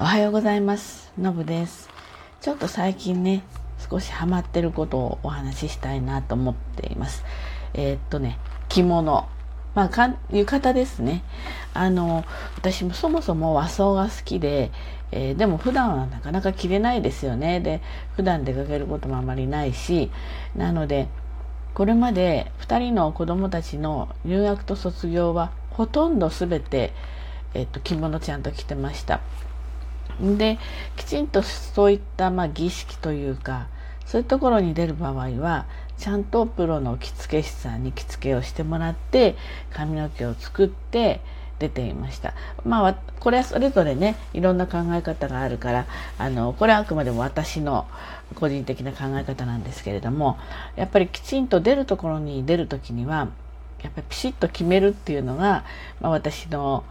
おはようございます。のぶです。ちょっと最近ね、少しハマってることをお話ししたいなと思っています。えーっとね、着物。まあ、か浴衣ですね。あの、私もそもそも和装が好きで、えーでも普段はなかなか着れないですよね。で、普段出かけることもあまりないし、なので、これまで2人の子供たちの入学と卒業はほとんど全て、えっと、着物ちゃんと着てました。できちんとそういった、まあ、儀式というかそういうところに出る場合はちゃんとプロの着付け師さんに着付けをしてもらって髪の毛を作って出ていました。まあこれはそれぞれねいろんな考え方があるからあのこれはあくまでも私の個人的な考え方なんですけれどもやっぱりきちんと出るところに出る時にはやっぱりピシッと決めるっていうのが、まあ、私の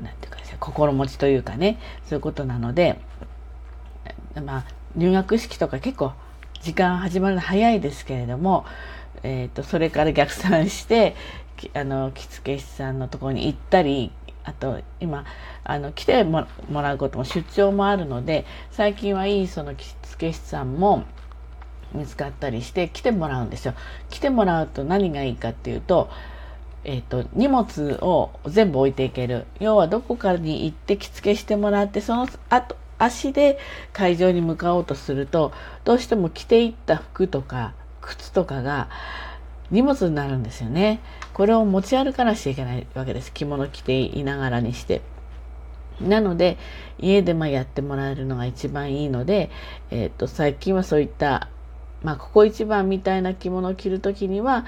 なんていうか心持ちというかねそういうことなのでまあ入学式とか結構時間始まるの早いですけれども、えー、とそれから逆算してあの着付け師さんのところに行ったりあと今あの来てもらうことも出張もあるので最近はいいその着付け師さんも見つかったりして来てもらうんですよ。来てもらうと何がいいかっていうとえー、と荷物を全部置いていける。要はどこかに行って着付けしてもらってその後足で会場に向かおうとするとどうしても着ていった服とか靴とかが荷物になるんですよね。これを持ち歩かなきゃいけないわけです。着物着ていながらにして。なので家でまやってもらえるのが一番いいので、えー、と最近はそういったまあ、ここ一番みたいな着物を着る時には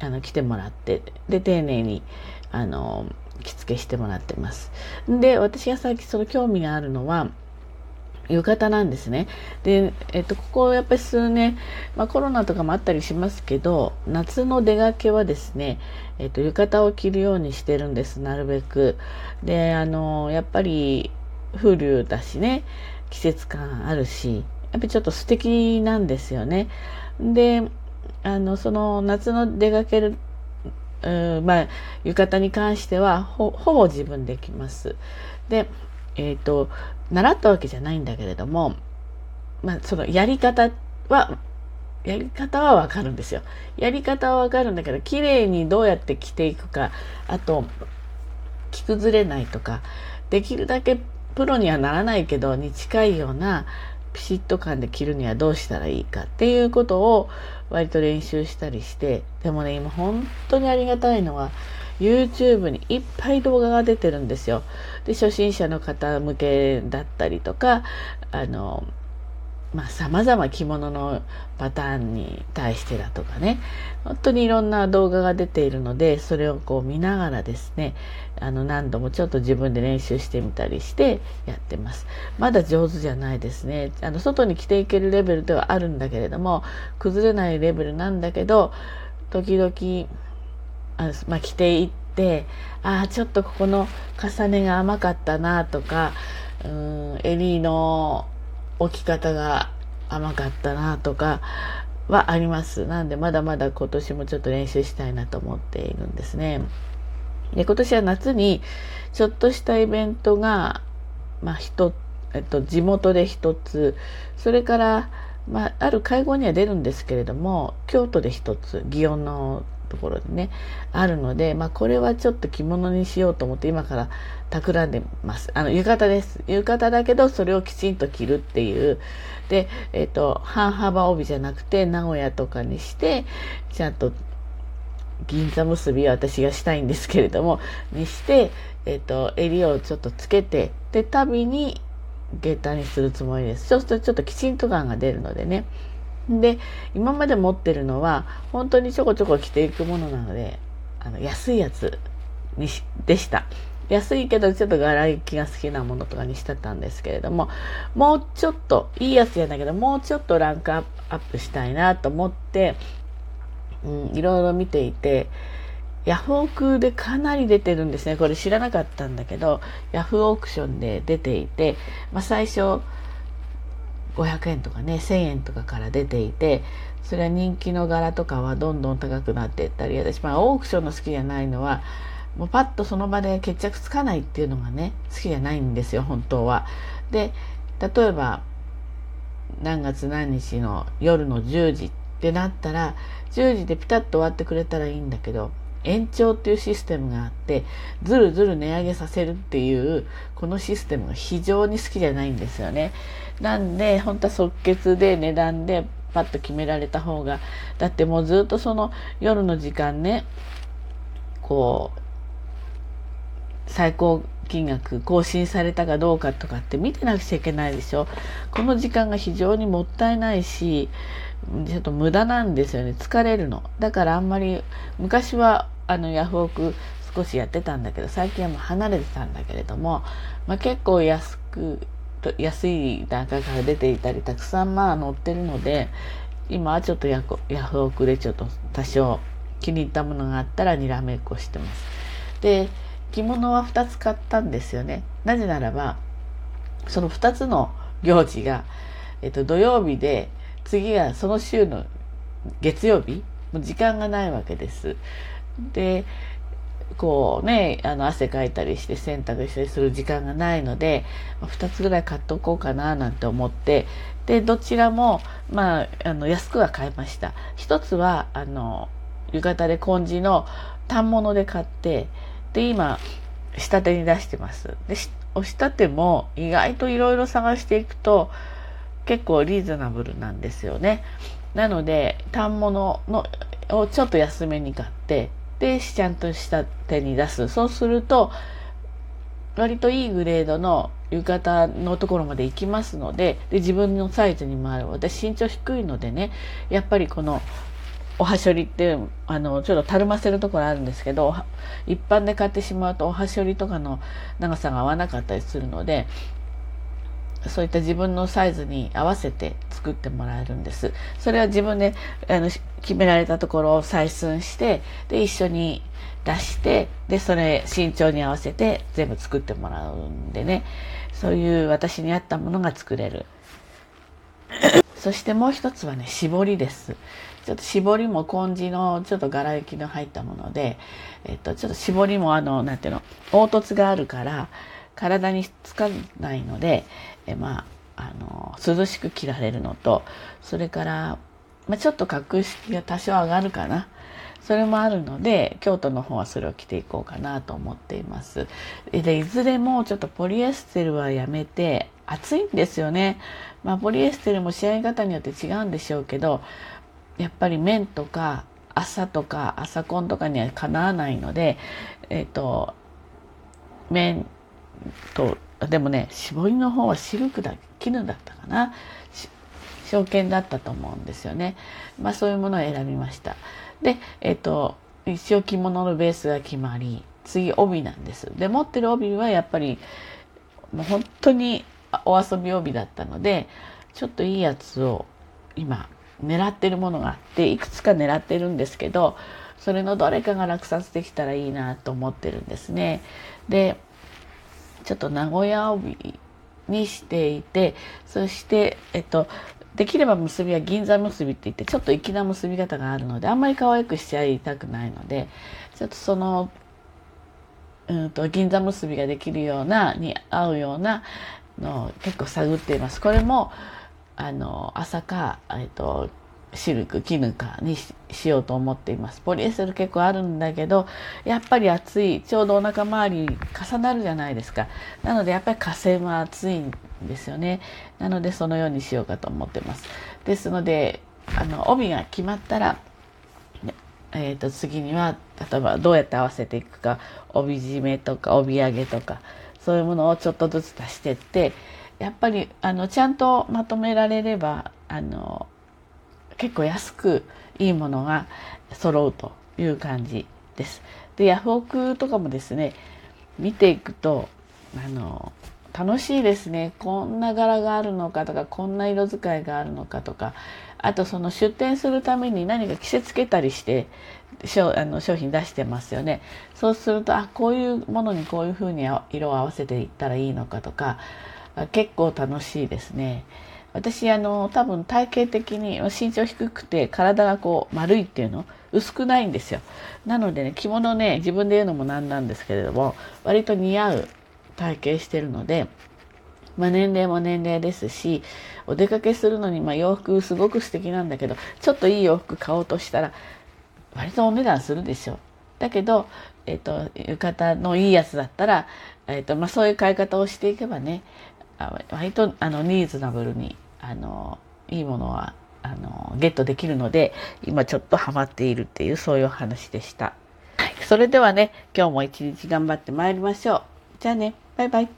あの来てもらってで丁寧にあの着付けしてもらってます。で私が最近その興味があるのは浴衣なんですね。で、えっと、ここやっぱり数年、まあ、コロナとかもあったりしますけど夏の出かけはですね、えっと、浴衣を着るようにしてるんですなるべく。であのやっぱり風流だしね季節感あるしやっぱりちょっと素敵なんですよね。であのその夏の出かける、うん、まあ浴衣に関してはほほぼ自分できます。でえっ、と習ったわけじゃないんだけれども、まあ、そのやり方はやり方はわかるんですよ。やり方はわかるんだけど綺麗にどうやって着ていくかあと着崩れないとかできるだけプロにはならないけどに近いようなピシッと感で着るにはどうしたらいいかっていうことを割と練習したりしてでもね今本当にありがたいのは YouTube にいっぱい動画が出てるんですよ。で初心者の方向けだったりとかあのまあ様々着物のパターンに対してだとかね。本当にいろんな動画が出ているのでそれをこう見ながらですねあの何度もちょっと自分で練習してみたりしてやってます。まだ上手じゃないですね。あの外に着ていけるレベルではあるんだけれども崩れないレベルなんだけど時々あ、まあ、着ていってああちょっとここの重ねが甘かったなとかうん襟の置き方が甘かったなとかはあります。なんでまだまだ今年もちょっと練習したいなと思っているんですね。で今年は夏にちょっとしたイベントが、まあ一えっと、地元で一つそれから、まあ、ある会合には出るんですけれども京都で一つ祇園のところでねあるので、まあ、これはちょっと着物にしようと思って今から企んでます。あの浴衣です。浴衣だけどそれをきちんと着るっていう。で、えっと半幅帯じゃなくて名古屋とかにしてちゃんと銀座結びは私がしたいんですけれどもにして、えっと襟をちょっとつけてで旅に下駄にするつもりです。そうするとちょっときちんと感が出るのでね。で今まで持ってるのは本当にちょこちょこ着ていくものなのであの安いやつにしでした。安いけどちょっと柄行きが好きなものとかにしてたんですけれどももうちょっといいやつやんだけどもうちょっとランクアップしたいなと思って、うん、いろいろ見ていてヤフオクでかなり出てるんですね。これ知らなかったんだけどヤフオークションで出ていて、まあ、最初500円とかね1000円とかから出ていてそれは人気の柄とかはどんどん高くなっていったり私、まあ、オークションの好きじゃないのはもうパッとその場で決着つかないっていうのがね好きじゃないんですよ本当は。で例えば何月何日の夜の10時ってなったら10時でピタッと終わってくれたらいいんだけど延長っていうシステムがあってずるずる値上げさせるっていうこのシステムが非常に好きじゃないんですよね。なんで本当は即決で値段でパッと決められた方がだってもうずっとその夜の時間ねこう最高金額更新されたかどうかとかって見てなくちゃいけないでしょ。この時間が非常にもったいないしちょっと無駄なんですよね。疲れるの。だからあんまり昔はあのヤフオク少しやってたんだけど最近はもう離れてたんだけれども、まあ、結構安く安い段階から出ていたりたくさんまあ載ってるので今はちょっとヤフオクでちょっと多少気に入ったものがあったらにらめっこしてます。で着物は2つ買ったんですよね。なぜならばその2つの行事が、えっと、土曜日で次はその週の月曜日もう時間がないわけです。でこうねあの汗かいたりして洗濯したりする時間がないので2つぐらい買っとこうかななんて思ってでどちらもまああの安くは買いました一つはあの浴衣で紺地の反物で買ってで今仕立てに出してます。でお仕立ても意外といろいろ探していくと結構リーズナブルなんですよね。なので反物のをちょっと安めに買ってでちゃんとした手に出す。そうすると割といいグレードの浴衣のところまで行きますのでで自分のサイズにもある私身長低いのでねやっぱりこのおはしょりってあのちょっとたるませるところあるんですけど一般で買ってしまうとおはしょりとかの長さが合わなかったりするのでそういった自分のサイズに合わせて作ってもらえるんです。それは自分であの決められたところを採寸して、で、一緒に出して、で、それ身長に合わせて全部作ってもらうんでね、そういう私に合ったものが作れる。そしてもう一つはね、絞りです。ちょっと絞りも紺地のちょっと柄行きの入ったもので、えっと、ちょっと絞りもあの、なんていうの、凹凸があるから、体につかないので、えまあ、あの涼しく着られるのとそれから、まあ、ちょっと格式が多少上がるかな。それもあるので京都の方はそれを着ていこうかなと思っています。でいずれもちょっとポリエステルはやめて暑いんですよね。まあポリエステルも試合方によって違うんでしょうけどやっぱり綿とか朝とか朝コンとかにはかなわないのでえっ、ー、と綿とでもね絞りの方はシルクだ絹だったかな証券だったと思うんですよね。まあそういうものを選びました。で、えっ、と、一応着物のベースが決まり、次帯なんです。で、持ってる帯はやっぱり、もう本当にお遊び帯だったので、ちょっといいやつを今狙ってるものがあって、いくつか狙ってるんですけど、それのどれかが落札できたらいいなと思ってるんですね。で、ちょっと名古屋帯にしていてそしてえっとできれば結びは銀座結びって言ってちょっと粋な結び方があるのであんまり可愛くしちゃいたくないのでちょっとそのうんと銀座結びができるようなに合うようなのを結構探っています。これもあの朝か、えっと、シルク絹かにしようと思っています。ポリエステル結構あるんだけどやっぱり暑いちょうどお腹周り重なるじゃないですか。なのでやっぱり火星も暑いんですよね。なのでそのようにしようかと思ってます。ですのであの帯が決まったらえー、と次には例えばどうやって合わせていくか帯締めとか帯揚げとかそういうものをちょっとずつ足してってやっぱりあのちゃんとまとめられればあの結構安くいいものが揃うという感じです。でヤフオクとかもですね見ていくとあの楽しいですねこんな柄があるのかとかこんな色使いがあるのかとかあとその出店するために何か着せつけたりして商あの商品出してますよねそうするとあこういうものにこういうふうに色を合わせていったらいいのかとか結構楽しいですね。私あの多分体型的に身長低くて体がこう丸いっていうの薄くないんですよ。なのでね着物ね自分で言うのもなんなんですけれども割と似合う体型してるので、まあ、年齢も年齢ですしお出かけするのに、まあ、洋服すごく素敵なんだけどちょっといい洋服買おうとしたら割とお値段するでしょ。だけど、えっ、と、浴衣のいいやつだったら、えっ、と、まあ、そういう買い方をしていけばね、割とあのニーズナブルにあのいいものはあのゲットできるので今ちょっとハマっているっていうそういう話でした。それではね今日も一日頑張ってまいりましょう。じゃあねバイバイ。